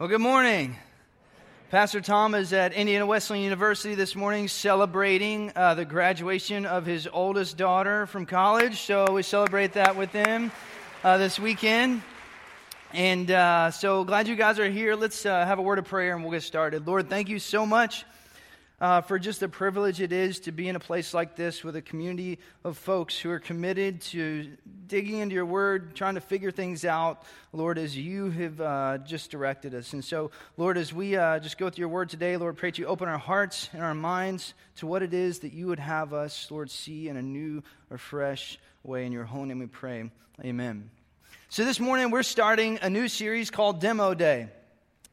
Well, good morning. Pastor Tom is at Indiana Wesleyan University this morning celebrating uh, the graduation of his oldest daughter from college. So we celebrate that with him uh, this weekend. And uh, so glad you guys are here. Let's uh, have a word of prayer and we'll get started. Lord, thank you so much uh, for just the privilege it is to be in a place like this with a community of folks who are committed to digging into your word, trying to figure things out, Lord, as you have uh, just directed us. And so, Lord, as we uh, just go through your word today, Lord, pray that you open our hearts and our minds to what it is that you would have us, Lord, see in a new or fresh way. In your holy name we pray. Amen. So this morning we're starting a new series called Demo Day.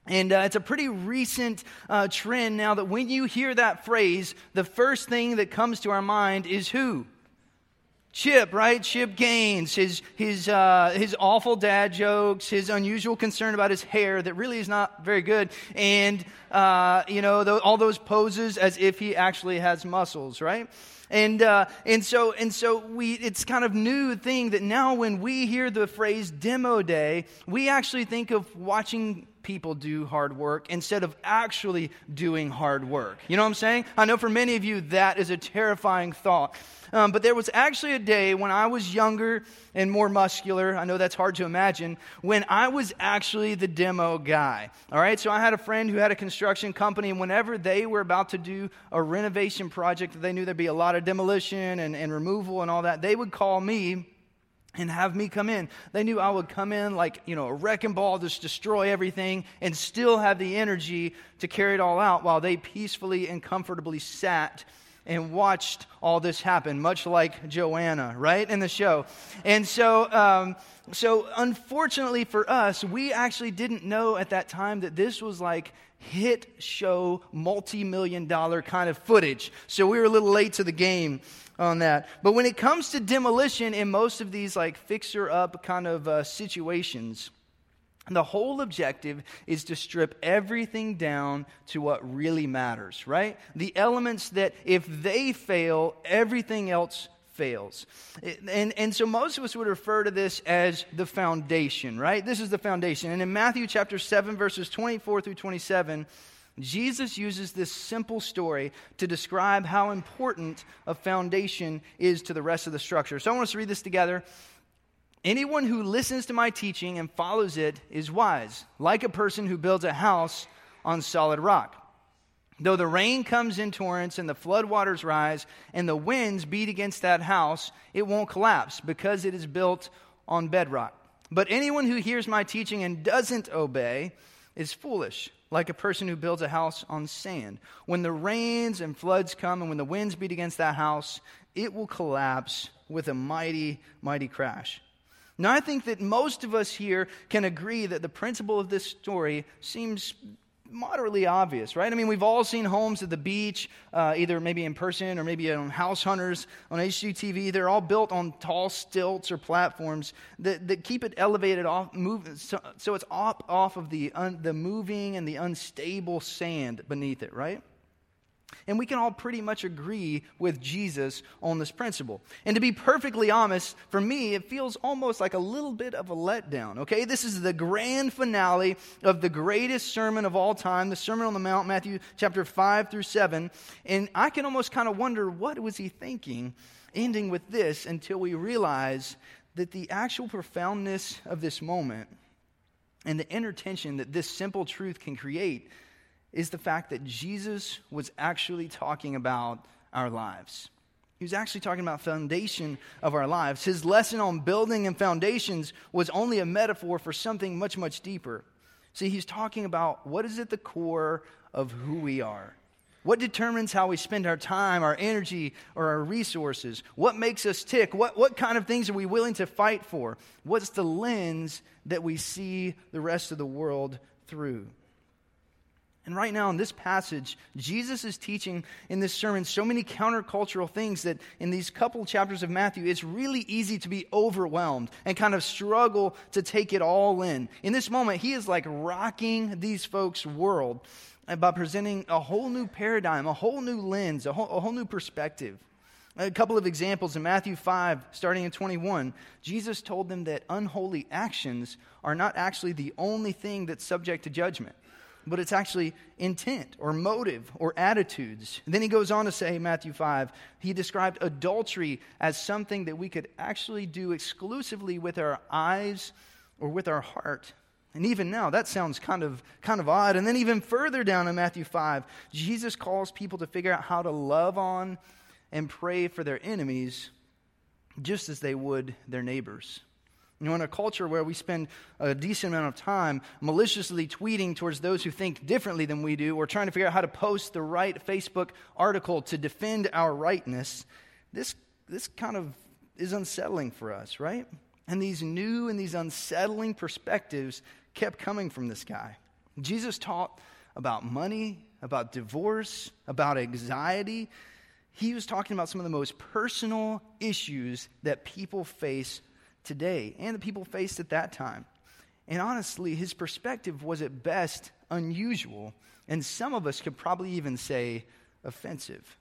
And uh, it's a pretty recent uh, trend now that when you hear that phrase, the first thing that comes to our mind is who? Chip, right? Chip Gaines, his, his, uh, his awful dad jokes, his unusual concern about his hair that really is not very good, and, uh, you know, all those poses as if he actually has muscles, right? And, uh, and so, and so we, it's kind of new thing that now when we hear the phrase demo day, we actually think of watching people do hard work instead of actually doing hard work. You know what I'm saying? I know for many of you that is a terrifying thought. Um, but there was actually a day when I was younger and more muscular. I know that's hard to imagine. When I was actually the demo guy. All right, so I had a friend who had a construction company, and whenever they were about to do a renovation project, that they knew there'd be a lot of demolition and, and removal and all that. They would call me and have me come in. They knew I would come in like, you know, a wrecking ball, just destroy everything, and still have the energy to carry it all out while they peacefully and comfortably sat and watched all this happen, much like Joanna, right, in the show. And so, um, so unfortunately for us, we actually didn't know at that time that this was like hit show, multi million dollar kind of footage. So we were a little late to the game on that. But when it comes to demolition in most of these like fixer up kind of uh, situations, the whole objective is to strip everything down to what really matters, right? The elements that if they fail, everything else fails. And, and so most of us would refer to this as the foundation, right? This is the foundation. And in Matthew chapter 7, verses 24 through 27, Jesus uses this simple story to describe how important a foundation is to the rest of the structure. So I want us to read this together. Anyone who listens to my teaching and follows it is wise, like a person who builds a house on solid rock. Though the rain comes in torrents and the floodwaters rise and the winds beat against that house, it won't collapse because it is built on bedrock. But anyone who hears my teaching and doesn't obey is foolish like a person who builds a house on sand. When the rains and floods come and when the winds beat against that house, it will collapse with a mighty, mighty crash. Now, I think that most of us here can agree that the principle of this story seems moderately obvious, right? I mean, we've all seen homes at the beach, uh, either maybe in person or maybe on House Hunters on HGTV. They're all built on tall stilts or platforms that, that keep it elevated off, move, so, so it's up off of the, un, the moving and the unstable sand beneath it, right? And we can all pretty much agree with Jesus on this principle. And to be perfectly honest, for me, it feels almost like a little bit of a letdown, okay? This is the grand finale of the greatest sermon of all time, the Sermon on the Mount, Matthew chapter 5 through 7. And I can almost kind of wonder what was he thinking ending with this until we realize that the actual profoundness of this moment and the inner tension that this simple truth can create is the fact that Jesus was actually talking about our lives. He was actually talking about foundation of our lives. His lesson on building and foundations was only a metaphor for something much, much deeper. See, he's talking about what is at the core of who we are. What determines how we spend our time, our energy, or our resources? What makes us tick? What, what kind of things are we willing to fight for? What's the lens that we see the rest of the world through? And right now, in this passage, Jesus is teaching in this sermon so many countercultural things that in these couple chapters of Matthew, it's really easy to be overwhelmed and kind of struggle to take it all in. In this moment, he is like rocking these folks' world by presenting a whole new paradigm, a whole new lens, a whole, a whole new perspective. A couple of examples in Matthew 5, starting in 21, Jesus told them that unholy actions are not actually the only thing that's subject to judgment, but it's actually intent or motive or attitudes. And then he goes on to say, Matthew 5, he described adultery as something that we could actually do exclusively with our eyes or with our heart. And even now, that sounds kind of, kind of odd. And then, even further down in Matthew 5, Jesus calls people to figure out how to love on and pray for their enemies just as they would their neighbors. You know, in a culture where we spend a decent amount of time maliciously tweeting towards those who think differently than we do, or trying to figure out how to post the right Facebook article to defend our rightness, this, this kind of is unsettling for us, right? And these new and these unsettling perspectives kept coming from this guy. Jesus taught about money, about divorce, about anxiety, he was talking about some of the most personal issues that people face today and the people faced at that time. And honestly, his perspective was at best unusual, and some of us could probably even say offensive.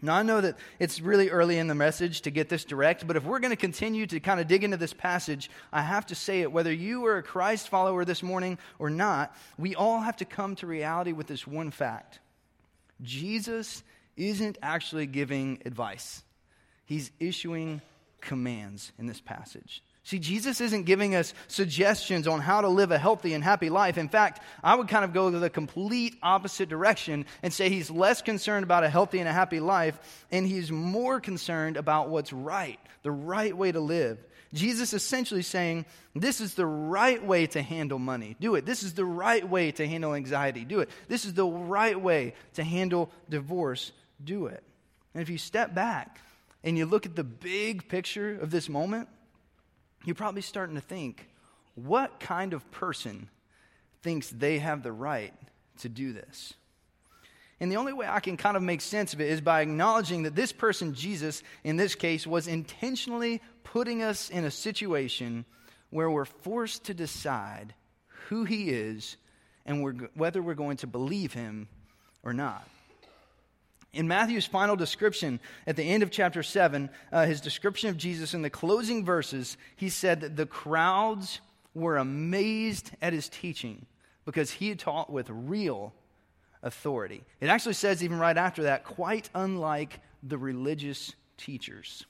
Now, I know that it's really early in the message to get this direct, but if we're going to continue to kind of dig into this passage, I have to say it. Whether you are a Christ follower this morning or not, we all have to come to reality with this one fact Jesus isn't actually giving advice, he's issuing commands in this passage. See, Jesus isn't giving us suggestions on how to live a healthy and happy life. In fact, I would kind of go the complete opposite direction and say he's less concerned about a healthy and a happy life, and he's more concerned about what's right, the right way to live. Jesus essentially saying, This is the right way to handle money. Do it. This is the right way to handle anxiety. Do it. This is the right way to handle divorce do it. And if you step back and you look at the big picture of this moment, you're probably starting to think, what kind of person thinks they have the right to do this? And the only way I can kind of make sense of it is by acknowledging that this person, Jesus, in this case, was intentionally putting us in a situation where we're forced to decide who he is and we're, whether we're going to believe him or not. In Matthew's final description at the end of chapter 7, uh, his description of Jesus in the closing verses, he said that the crowds were amazed at his teaching because he taught with real authority. It actually says, even right after that, quite unlike the religious teachers.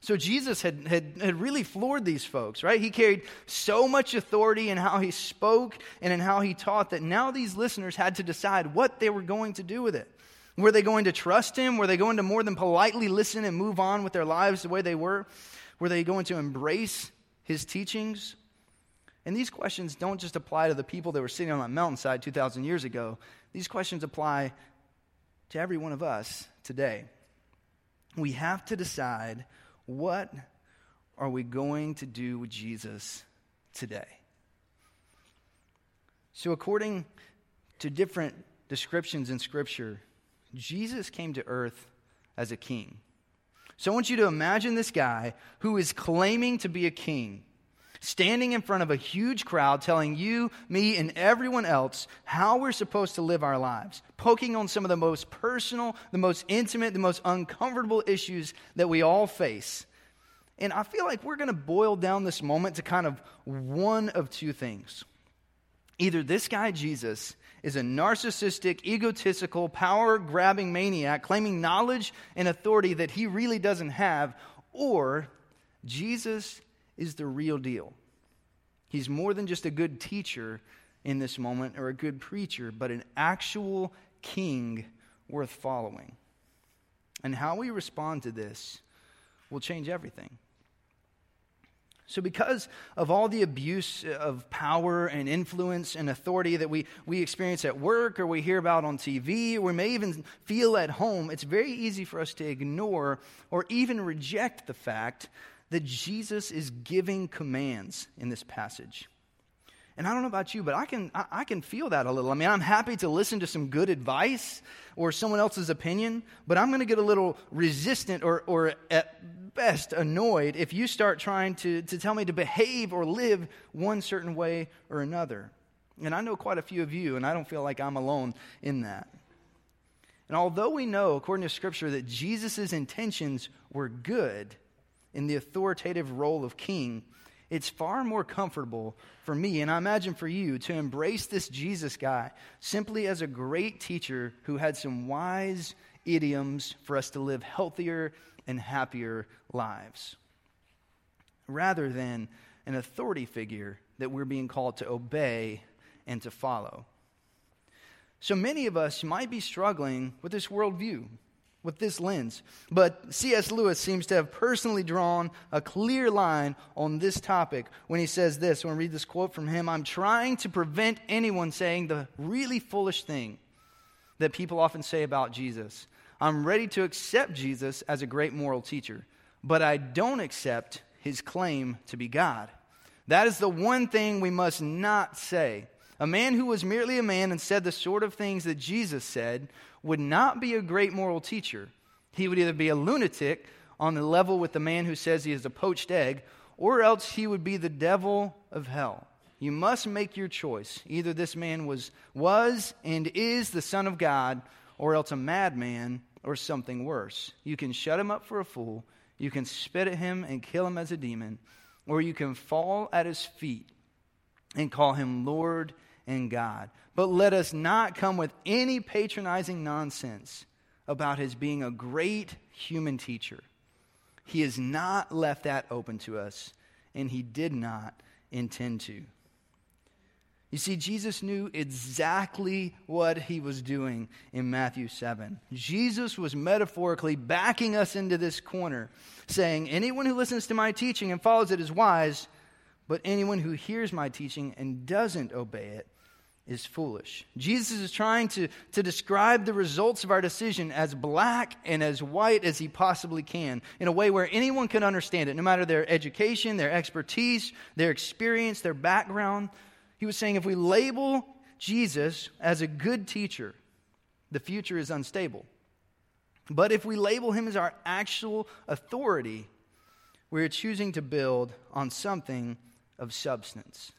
So Jesus had, had, had really floored these folks, right? He carried so much authority in how he spoke and in how he taught that now these listeners had to decide what they were going to do with it. Were they going to trust him? Were they going to more than politely listen and move on with their lives the way they were? Were they going to embrace his teachings? And these questions don't just apply to the people that were sitting on that mountainside 2,000 years ago. These questions apply to every one of us today. We have to decide what are we going to do with Jesus today? So, according to different descriptions in Scripture, Jesus came to earth as a king. So I want you to imagine this guy who is claiming to be a king, standing in front of a huge crowd telling you, me, and everyone else how we're supposed to live our lives, poking on some of the most personal, the most intimate, the most uncomfortable issues that we all face. And I feel like we're going to boil down this moment to kind of one of two things. Either this guy, Jesus, is a narcissistic, egotistical, power grabbing maniac claiming knowledge and authority that he really doesn't have, or Jesus is the real deal. He's more than just a good teacher in this moment or a good preacher, but an actual king worth following. And how we respond to this will change everything. So, because of all the abuse of power and influence and authority that we, we experience at work or we hear about on TV or we may even feel at home, it's very easy for us to ignore or even reject the fact that Jesus is giving commands in this passage. And I don't know about you, but I can, I, I, can feel that a little. I mean, I'm happy to listen to some good advice or someone else's opinion, but I'm going to get a little resistant or, or at best annoyed if you start trying to, to tell me to behave or live one certain way or another. And I know quite a few of you, and I don't feel like I'm alone in that. And although we know, according to Scripture, that Jesus' intentions were good in the authoritative role of king, it's far more comfortable for me, and I imagine for you, to embrace this Jesus guy simply as a great teacher who had some wise idioms for us to live healthier and happier lives, rather than an authority figure that we're being called to obey and to follow. So many of us might be struggling with this worldview, with this lens. But C.S. Lewis seems to have personally drawn a clear line on this topic when he says this. When we read this quote from him, I'm trying to prevent anyone saying the really foolish thing that people often say about Jesus. I'm ready to accept Jesus as a great moral teacher, but I don't accept his claim to be God. That is the one thing we must not say. A man who was merely a man and said the sort of things that Jesus said would not be a great moral teacher. He would either be a lunatic on the level with the man who says he is a poached egg, or else he would be the devil of hell. You must make your choice. Either this man was, was and is the Son of God, or else a madman or something worse. You can shut him up for a fool, you can spit at him and kill him as a demon, or you can fall at his feet and call him Lord and God. But let us not come with any patronizing nonsense about his being a great human teacher. He has not left that open to us, and he did not intend to. You see, Jesus knew exactly what he was doing in Matthew 7. Jesus was metaphorically backing us into this corner, saying, Anyone who listens to my teaching and follows it is wise, but anyone who hears my teaching and doesn't obey it is foolish. Jesus is trying to, to describe the results of our decision as black and as white as he possibly can in a way where anyone can understand it, no matter their education, their expertise, their experience, their background. He was saying if we label Jesus as a good teacher, the future is unstable. But if we label him as our actual authority, we're choosing to build on something of substance.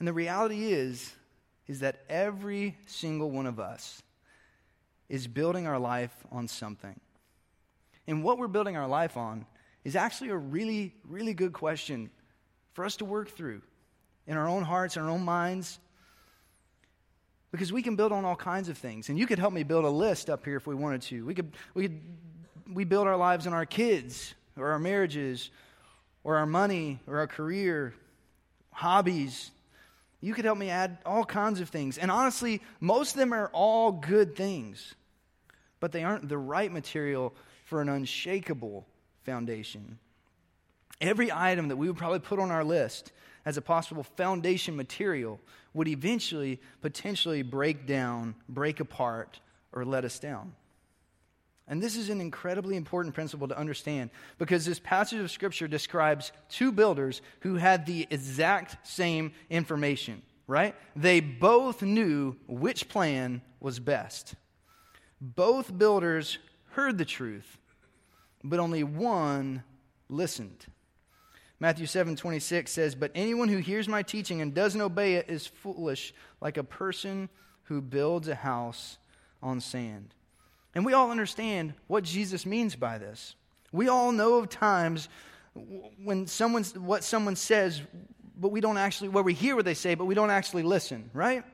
And the reality is, is that every single one of us is building our life on something. And what we're building our life on is actually a really, really good question for us to work through in our own hearts, in our own minds. Because we can build on all kinds of things. And you could help me build a list up here if we wanted to. We could, we could we build our lives on our kids, or our marriages, or our money, or our career, hobbies, you could help me add all kinds of things. And honestly, most of them are all good things, but they aren't the right material for an unshakable foundation. Every item that we would probably put on our list as a possible foundation material would eventually potentially break down, break apart, or let us down. And this is an incredibly important principle to understand because this passage of Scripture describes two builders who had the exact same information, right? They both knew which plan was best. Both builders heard the truth, but only one listened. Matthew 7 26 says, But anyone who hears my teaching and doesn't obey it is foolish, like a person who builds a house on sand. And we all understand what Jesus means by this. We all know of times when someone, what someone says, but we don't actually, where we hear what they say, but we don't actually listen, right?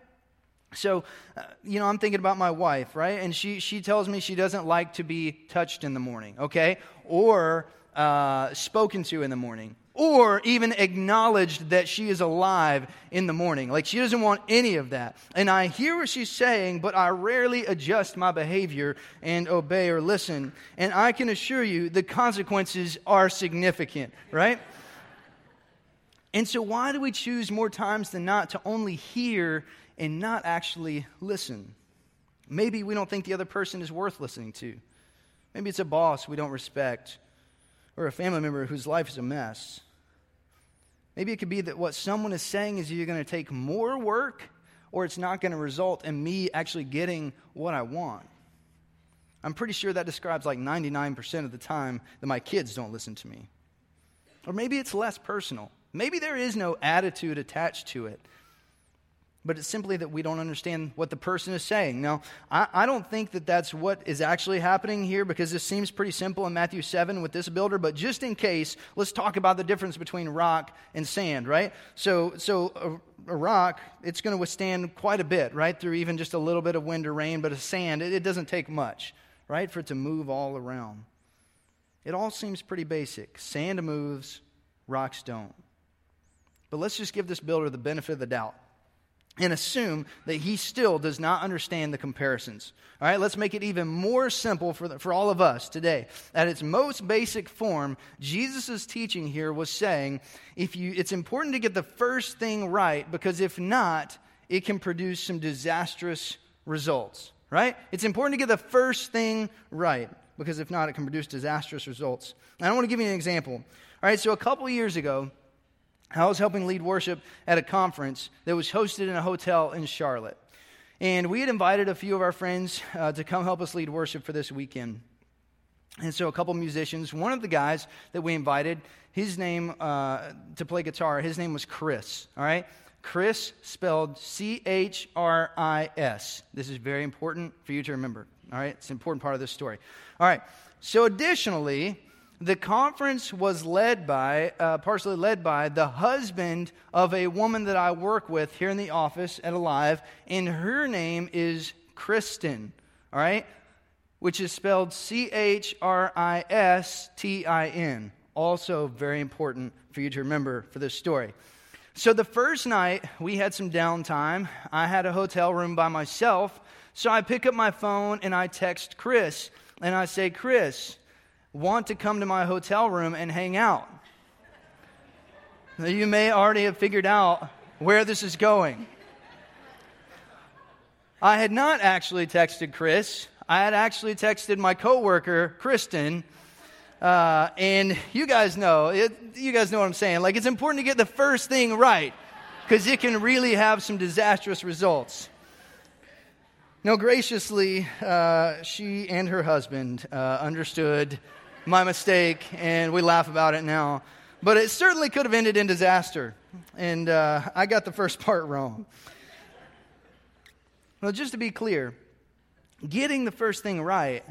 So, uh, you know, I'm thinking about my wife, right? And she, she tells me she doesn't like to be touched in the morning, okay? Or uh, spoken to in the morning or even acknowledged that she is alive in the morning. Like she doesn't want any of that. And I hear what she's saying, but I rarely adjust my behavior and obey or listen. And I can assure you the consequences are significant, right? And so, why do we choose more times than not to only hear and not actually listen? Maybe we don't think the other person is worth listening to. Maybe it's a boss we don't respect or a family member whose life is a mess. Maybe it could be that what someone is saying is you're going to take more work or it's not going to result in me actually getting what I want. I'm pretty sure that describes like 99% of the time that my kids don't listen to me. Or maybe it's less personal. Maybe there is no attitude attached to it. But it's simply that we don't understand what the person is saying. Now, I, I, don't think that that's what is actually happening here because this seems pretty simple in Matthew 7 with this builder, but just in case, let's talk about the difference between rock and sand, right? So, so a, a rock, it's going to withstand quite a bit, right, through even just a little bit of wind or rain, but a sand, it, it doesn't take much, right, for it to move all around. It all seems pretty basic. Sand moves, rocks don't. But let's just give this builder the benefit of the doubt and assume that he still does not understand the comparisons. All right, let's make it even more simple for, the, for all of us today. At its most basic form, Jesus' teaching here was saying if you, it's important to get the first thing right because if not, it can produce some disastrous results. Right? It's important to get the first thing right because if not, it can produce disastrous results. And I want to give you an example. All right, so a couple years ago, I was helping lead worship at a conference that was hosted in a hotel in Charlotte. And we had invited a few of our friends uh, to come help us lead worship for this weekend. And so, a couple musicians, one of the guys that we invited, his name uh, to play guitar, his name was Chris, all right? Chris spelled C H R I S. This is very important for you to remember, all right? It's an important part of this story. All right, so additionally, the conference was led by, uh, partially led by, the husband of a woman that I work with here in the office at Alive, and her name is Christin, all right? Which is spelled C H R I S T I N. Also, very important for you to remember for this story. So, the first night we had some downtime. I had a hotel room by myself. So, I pick up my phone and I text Chris, and I say, Chris, want to come to my hotel room and hang out. You may already have figured out where this is going. I had not actually texted Chris. I had actually texted my coworker, Christin. Uh, and you guys know, it, you guys know what I'm saying. Like, it's important to get the first thing right because it can really have some disastrous results. now graciously, uh, she and her husband uh, understood my mistake, and we laugh about it now. But it certainly could have ended in disaster, and uh, I got the first part wrong. Well, just to be clear, getting the first thing right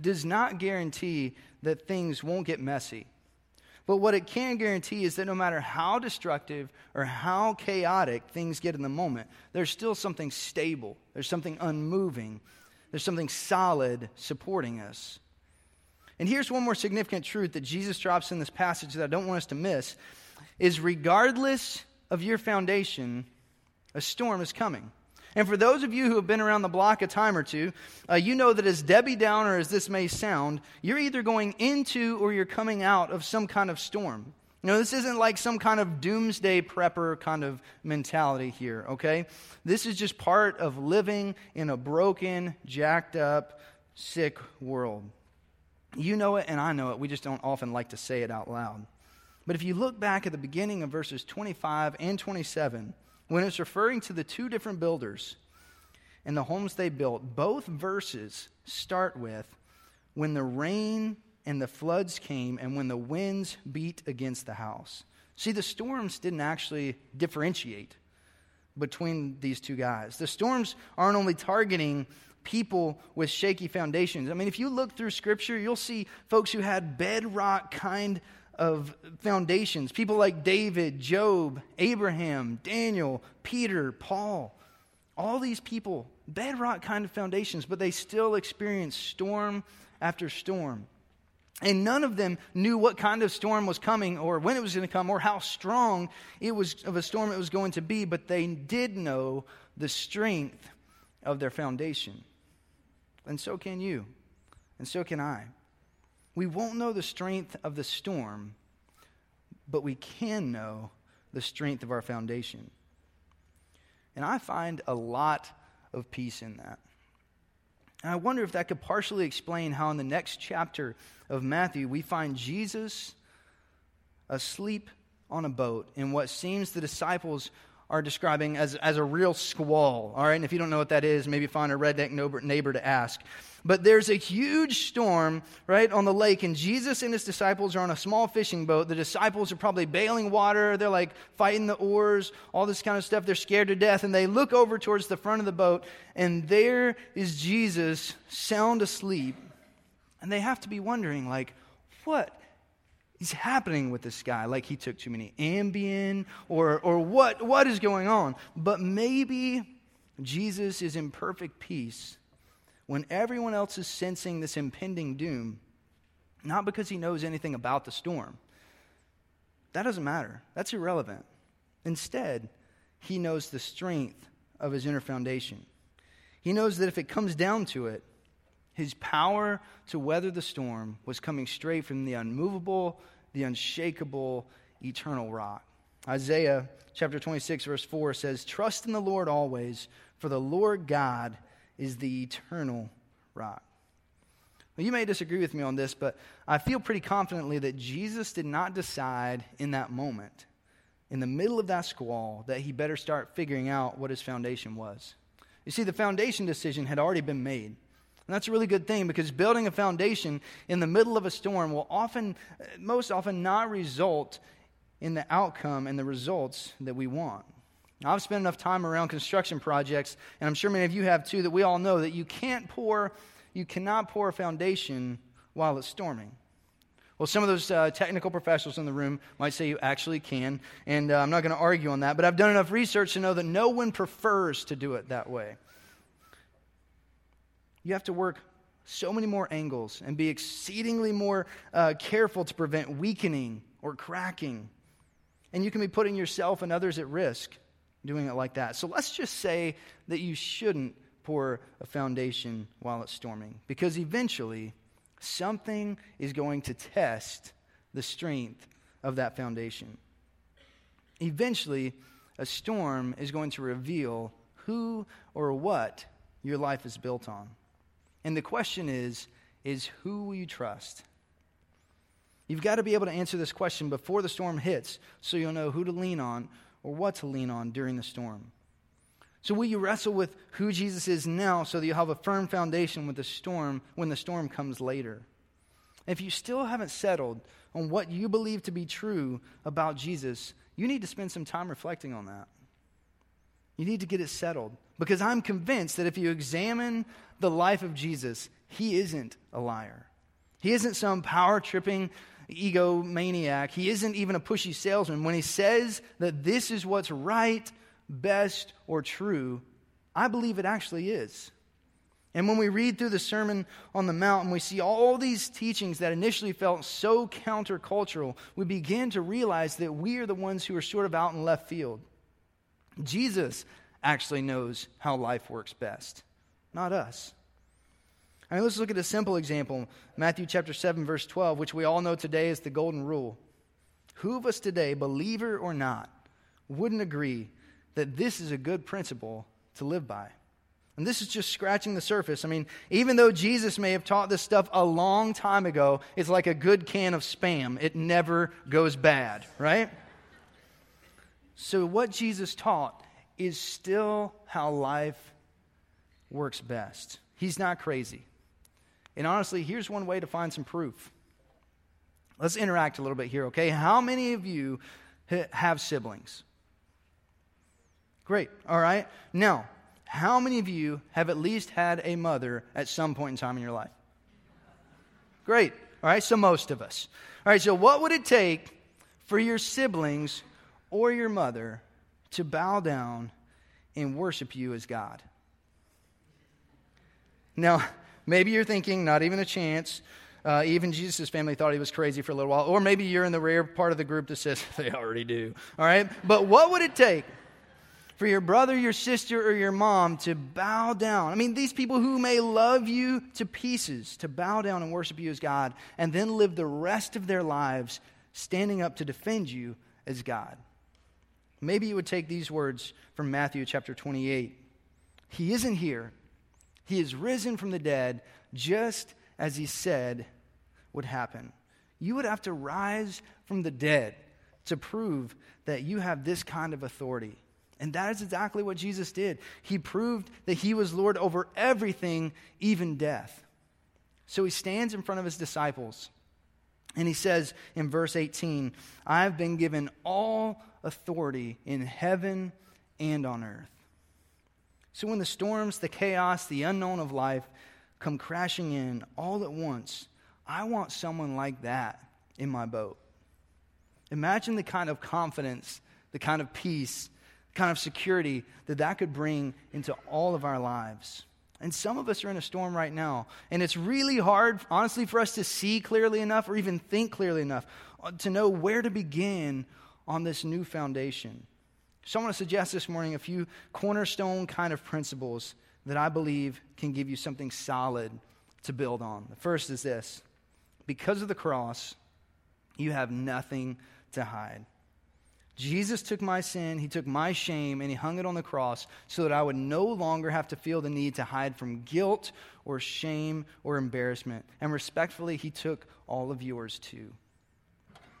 does not guarantee that things won't get messy. But what it can guarantee is that no matter how destructive or how chaotic things get in the moment, there's still something stable, there's something unmoving, there's something solid supporting us. And here's one more significant truth that Jesus drops in this passage that I don't want us to miss is regardless of your foundation, a storm is coming. And for those of you who have been around the block a time or two, uh, you know that as Debbie Downer as this may sound, you're either going into or you're coming out of some kind of storm. You know, this isn't like some kind of doomsday prepper kind of mentality here, okay? This is just part of living in a broken, jacked up, sick world. You know it and I know it. We just don't often like to say it out loud. But if you look back at the beginning of verses 25 and 27, when it's referring to the two different builders and the homes they built, both verses start with when the rain and the floods came and when the winds beat against the house. See, the storms didn't actually differentiate between these two guys. The storms aren't only targeting people with shaky foundations. I mean, if you look through Scripture, you'll see folks who had bedrock kind of foundations. People like David, Job, Abraham, Daniel, Peter, Paul. All these people, bedrock kind of foundations, but they still experienced storm after storm. And none of them knew what kind of storm was coming or when it was going to come or how strong it was of a storm it was going to be, but they did know the strength of their foundation and so can you, and so can I. We won't know the strength of the storm, but we can know the strength of our foundation. And I find a lot of peace in that. And I wonder if that could partially explain how, in the next chapter of Matthew, we find Jesus asleep on a boat in what seems the disciples are describing as, as a real squall. All right, and if you don't know what that is, maybe find a redneck neighbor to ask. But there's a huge storm, right, on the lake, and Jesus and his disciples are on a small fishing boat. The disciples are probably bailing water. They're like fighting the oars, all this kind of stuff. They're scared to death. And they look over towards the front of the boat, and there is Jesus sound asleep. And they have to be wondering, like, what is happening with this guy? Like he took too many Ambien, or, or what, what is going on? But maybe Jesus is in perfect peace when everyone else is sensing this impending doom, not because he knows anything about the storm. That doesn't matter. That's irrelevant. Instead, he knows the strength of his inner foundation. He knows that if it comes down to it, his power to weather the storm was coming straight from the unmovable, the unshakable, eternal rock. Isaiah chapter 26, verse 4 says, Trust in the Lord always, for the Lord God is the eternal rock. You may disagree with me on this, but I feel pretty confidently that Jesus did not decide in that moment, in the middle of that squall, that he better start figuring out what his foundation was. You see, the foundation decision had already been made. And that's a really good thing because building a foundation in the middle of a storm will often, most often, not result in the outcome and the results that we want. I've spent enough time around construction projects, and I'm sure many of you have too, that we all know that you can't pour, you cannot pour a foundation while it's storming. Well, some of those uh, technical professionals in the room might say you actually can, and uh, I'm not going to argue on that, but I've done enough research to know that no one prefers to do it that way. You have to work so many more angles and be exceedingly more uh, careful to prevent weakening or cracking. And you can be putting yourself and others at risk doing it like that. So let's just say that you shouldn't pour a foundation while it's storming, because eventually something is going to test the strength of that foundation. Eventually, a storm is going to reveal who or what your life is built on. And the question is, is who will you trust? You've got to be able to answer this question before the storm hits so you'll know who to lean on or what to lean on during the storm. So will you wrestle with who Jesus is now so that you have a firm foundation with the storm when the storm comes later? If you still haven't settled on what you believe to be true about Jesus, you need to spend some time reflecting on that. You need to get it settled. Because I'm convinced that if you examine the life of Jesus, he isn't a liar. He isn't some power tripping egomaniac. He isn't even a pushy salesman. When he says that this is what's right, best, or true, I believe it actually is. And when we read through the Sermon on the Mount and we see all these teachings that initially felt so countercultural, we begin to realize that we are the ones who are sort of out in left field. Jesus actually knows how life works best, not us. I mean, let's look at a simple example Matthew chapter 7, verse 12, which we all know today is the golden rule. Who of us today, believer or not, wouldn't agree that this is a good principle to live by? And this is just scratching the surface. I mean, even though Jesus may have taught this stuff a long time ago, it's like a good can of spam. It never goes bad, right? So, what Jesus taught is still how life works best. He's not crazy. And honestly, here's one way to find some proof. Let's interact a little bit here, okay? How many of you have siblings? Great, all right. Now, how many of you have at least had a mother at some point in time in your life? Great, all right, so most of us. All right, so what would it take for your siblings or your mother to bow down and worship you as God? Now, Maybe you're thinking, not even a chance. Uh, even Jesus' family thought he was crazy for a little while. Or maybe you're in the rare part of the group that says they already do. All right? But what would it take for your brother, your sister, or your mom to bow down? I mean, these people who may love you to pieces, to bow down and worship you as God, and then live the rest of their lives standing up to defend you as God. Maybe you would take these words from Matthew chapter 28. He isn't here he is risen from the dead, just as he said would happen. You would have to rise from the dead to prove that you have this kind of authority. And that is exactly what Jesus did. He proved that he was Lord over everything, even death. So he stands in front of his disciples and he says in verse 18, I have been given all authority in heaven and on earth. So when the storms, the chaos, the unknown of life come crashing in all at once, I want someone like that in my boat. Imagine the kind of confidence, the kind of peace, the kind of security that that could bring into all of our lives. And some of us are in a storm right now. And it's really hard, honestly, for us to see clearly enough or even think clearly enough uh, to know where to begin on this new foundation. So I want to suggest this morning a few cornerstone kind of principles that I believe can give you something solid to build on. The first is this because of the cross, you have nothing to hide. Jesus took my sin, he took my shame, and he hung it on the cross so that I would no longer have to feel the need to hide from guilt or shame or embarrassment. And respectfully, he took all of yours too.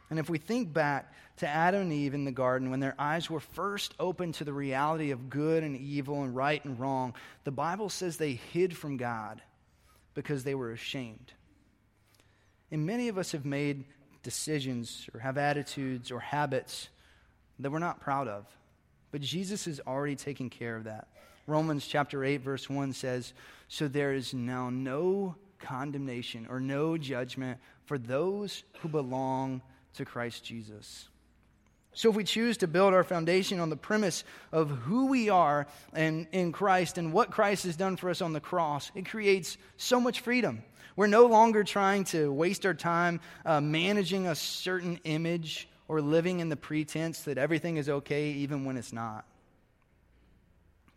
And if we think back to Adam and Eve in the garden when their eyes were first opened to the reality of good and evil and right and wrong, the Bible says they hid from God because they were ashamed. And many of us have made decisions or have attitudes or habits that we're not proud of. But Jesus is already taking care of that. Romans chapter 8, verse 1 says, So there is now no condemnation or no judgment for those who belong to Christ Jesus. So, if we choose to build our foundation on the premise of who we are and in Christ and what Christ has done for us on the cross, it creates so much freedom. We're no longer trying to waste our time uh, managing a certain image or living in the pretense that everything is okay even when it's not.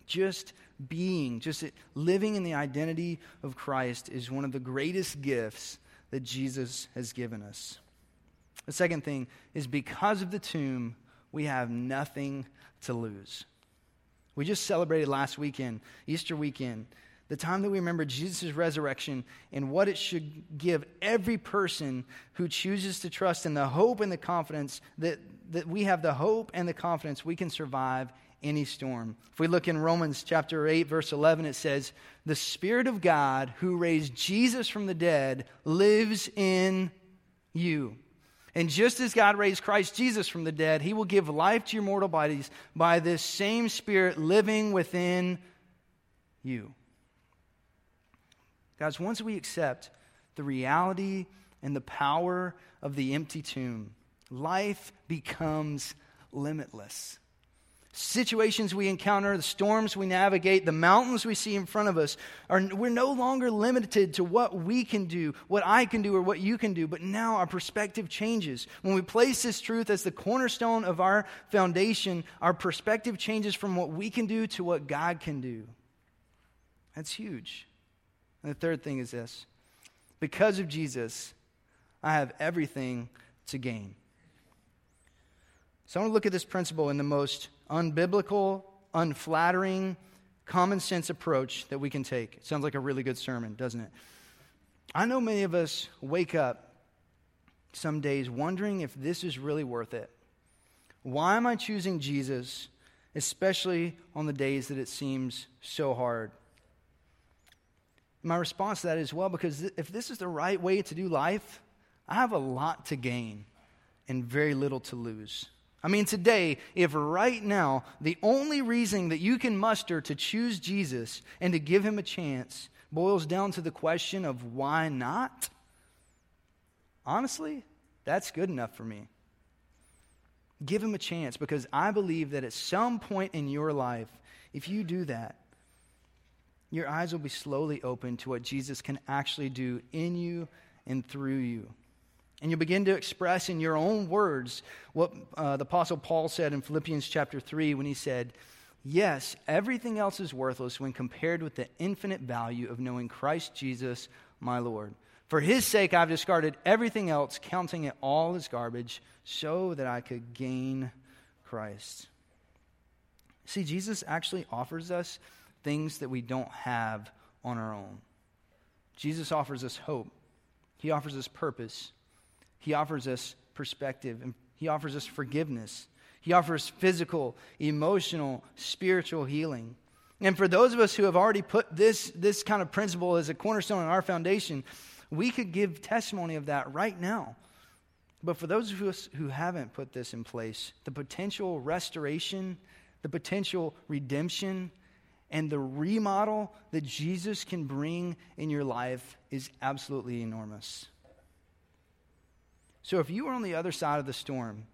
Just being, just living in the identity of Christ is one of the greatest gifts that Jesus has given us. The second thing is because of the tomb, we have nothing to lose. We just celebrated last weekend, Easter weekend, the time that we remember Jesus' resurrection and what it should give every person who chooses to trust in the hope and the confidence that, that we have the hope and the confidence we can survive any storm. If we look in Romans chapter 8, verse 11, it says, The Spirit of God who raised Jesus from the dead lives in you. And just as God raised Christ Jesus from the dead, he will give life to your mortal bodies by this same Spirit living within you. Guys, once we accept the reality and the power of the empty tomb, life becomes limitless. Situations we encounter, the storms we navigate, the mountains we see in front of us, are, we're no longer limited to what we can do, what I can do, or what you can do, but now our perspective changes. When we place this truth as the cornerstone of our foundation, our perspective changes from what we can do to what God can do. That's huge. And the third thing is this because of Jesus, I have everything to gain. So I want to look at this principle in the most unbiblical, unflattering, common sense approach that we can take. It sounds like a really good sermon, doesn't it? I know many of us wake up some days wondering if this is really worth it. Why am I choosing Jesus, especially on the days that it seems so hard? My response to that is well, because if this is the right way to do life, I have a lot to gain and very little to lose. I mean, today, if right now the only reason that you can muster to choose Jesus and to give him a chance boils down to the question of why not, honestly, that's good enough for me. Give him a chance because I believe that at some point in your life, if you do that, your eyes will be slowly opened to what Jesus can actually do in you and through you. And you'll begin to express in your own words what uh, the Apostle Paul said in Philippians chapter 3 when he said, Yes, everything else is worthless when compared with the infinite value of knowing Christ Jesus, my Lord. For his sake, I've discarded everything else, counting it all as garbage, so that I could gain Christ. See, Jesus actually offers us things that we don't have on our own. Jesus offers us hope, He offers us purpose, He offers us perspective, and He offers us forgiveness. He offers physical, emotional, spiritual healing. And for those of us who have already put this, this kind of principle as a cornerstone in our foundation, we could give testimony of that right now. But for those of us who haven't put this in place, the potential restoration, the potential redemption, and the remodel that Jesus can bring in your life is absolutely enormous. So if you are on the other side of the storm,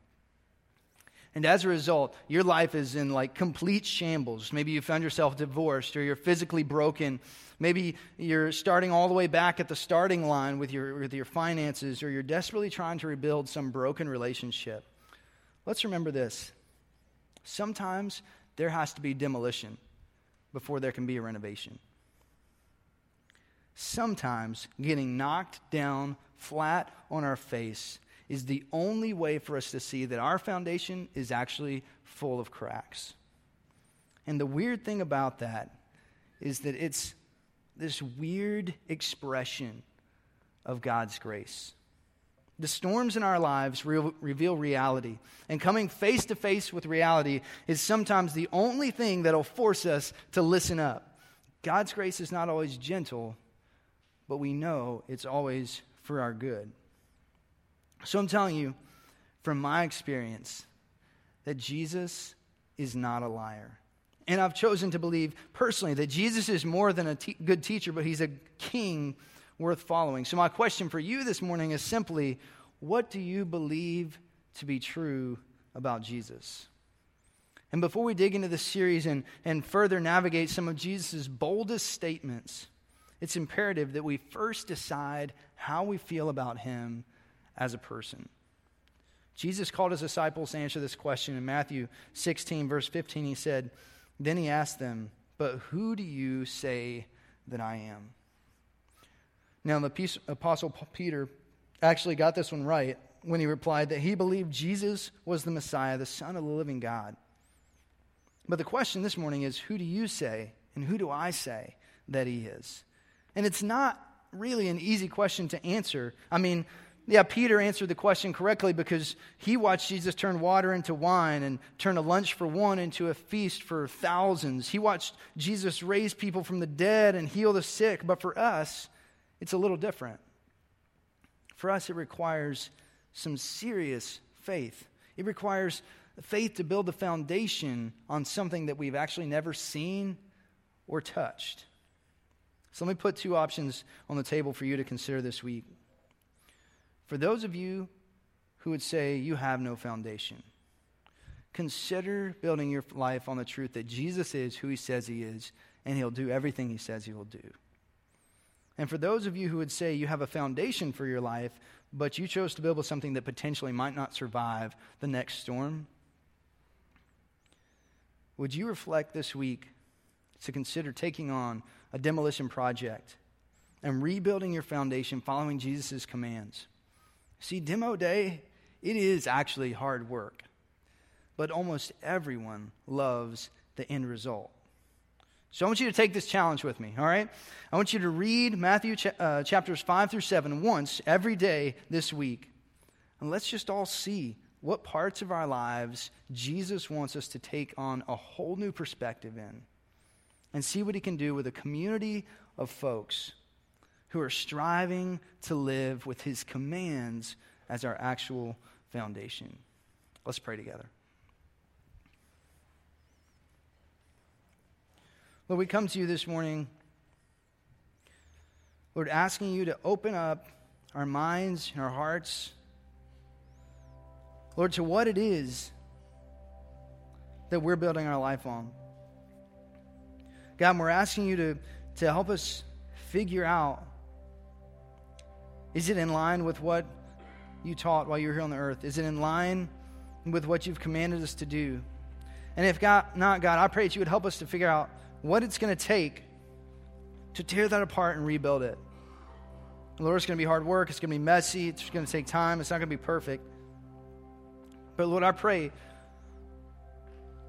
and as a result, your life is in like complete shambles. Maybe you found yourself divorced or you're physically broken. Maybe you're starting all the way back at the starting line with your, with your finances or you're desperately trying to rebuild some broken relationship. Let's remember this. Sometimes there has to be demolition before there can be a renovation. Sometimes getting knocked down flat on our face is the only way for us to see that our foundation is actually full of cracks. And the weird thing about that is that it's this weird expression of God's grace. The storms in our lives re- reveal reality, and coming face to face with reality is sometimes the only thing that'll force us to listen up. God's grace is not always gentle, but we know it's always for our good. So I'm telling you, from my experience, that Jesus is not a liar. And I've chosen to believe personally that Jesus is more than a te- good teacher, but he's a king worth following. So, my question for you this morning is simply what do you believe to be true about Jesus? And before we dig into this series and, and further navigate some of Jesus' boldest statements, it's imperative that we first decide how we feel about him as a person. Jesus called his disciples to answer this question in Matthew 16, verse 15. He said, Then he asked them, But who do you say that I am? Now, the Apostle Peter actually got this one right when he replied that he believed Jesus was the Messiah, the Son of the living God. But the question this morning is who do you say and who do I say that he is? And it's not really an easy question to answer. I mean, yeah, Peter answered the question correctly because he watched Jesus turn water into wine and turn a lunch for one into a feast for thousands. He watched Jesus raise people from the dead and heal the sick. But for us, it's a little different. For us, it requires some serious faith. It requires faith to build the foundation on something that we've actually never seen or touched. So let me put two options on the table for you to consider this week. For those of you who would say you have no foundation, consider building your life on the truth that Jesus is who he says he is, and he'll do everything he says he will do. And for those of you who would say you have a foundation for your life, but you chose to build with something that potentially might not survive the next storm, would you reflect this week to consider taking on a demolition project and rebuilding your foundation following Jesus' commands? See, demo day, it is actually hard work, but almost everyone loves the end result. So I want you to take this challenge with me, all right? I want you to read Matthew ch- uh, chapters 5 through 7 once every day this week. And let's just all see what parts of our lives Jesus wants us to take on a whole new perspective in and see what he can do with a community of folks who are striving to live with his commands as our actual foundation. Let's pray together. Lord, we come to you this morning, Lord, asking you to open up our minds and our hearts, Lord, to what it is that we're building our life on. God, we're asking you to, to help us figure out is it in line with what you taught while you were here on the earth? Is it in line with what you've commanded us to do? And if God, not God, I pray that you would help us to figure out what it's going to take to tear that apart and rebuild it. Lord, it's going to be hard work. It's going to be messy. It's going to take time. It's not going to be perfect. But Lord, I pray,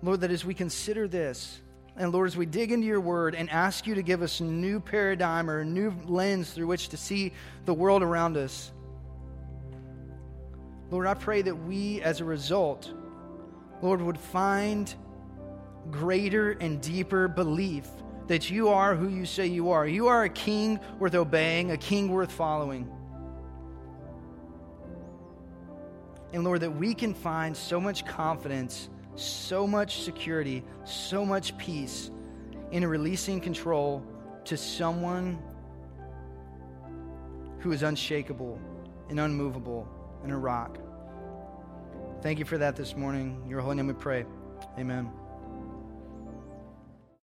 Lord, that as we consider this, and Lord, as we dig into your word and ask you to give us a new paradigm or a new lens through which to see the world around us, Lord, I pray that we, as a result, Lord, would find greater and deeper belief that you are who you say you are. You are a king worth obeying, a king worth following. And Lord, that we can find so much confidence, so much security, so much peace in releasing control to someone who is unshakable and unmovable and a rock. Thank you for that this morning. In your holy name we pray. Amen.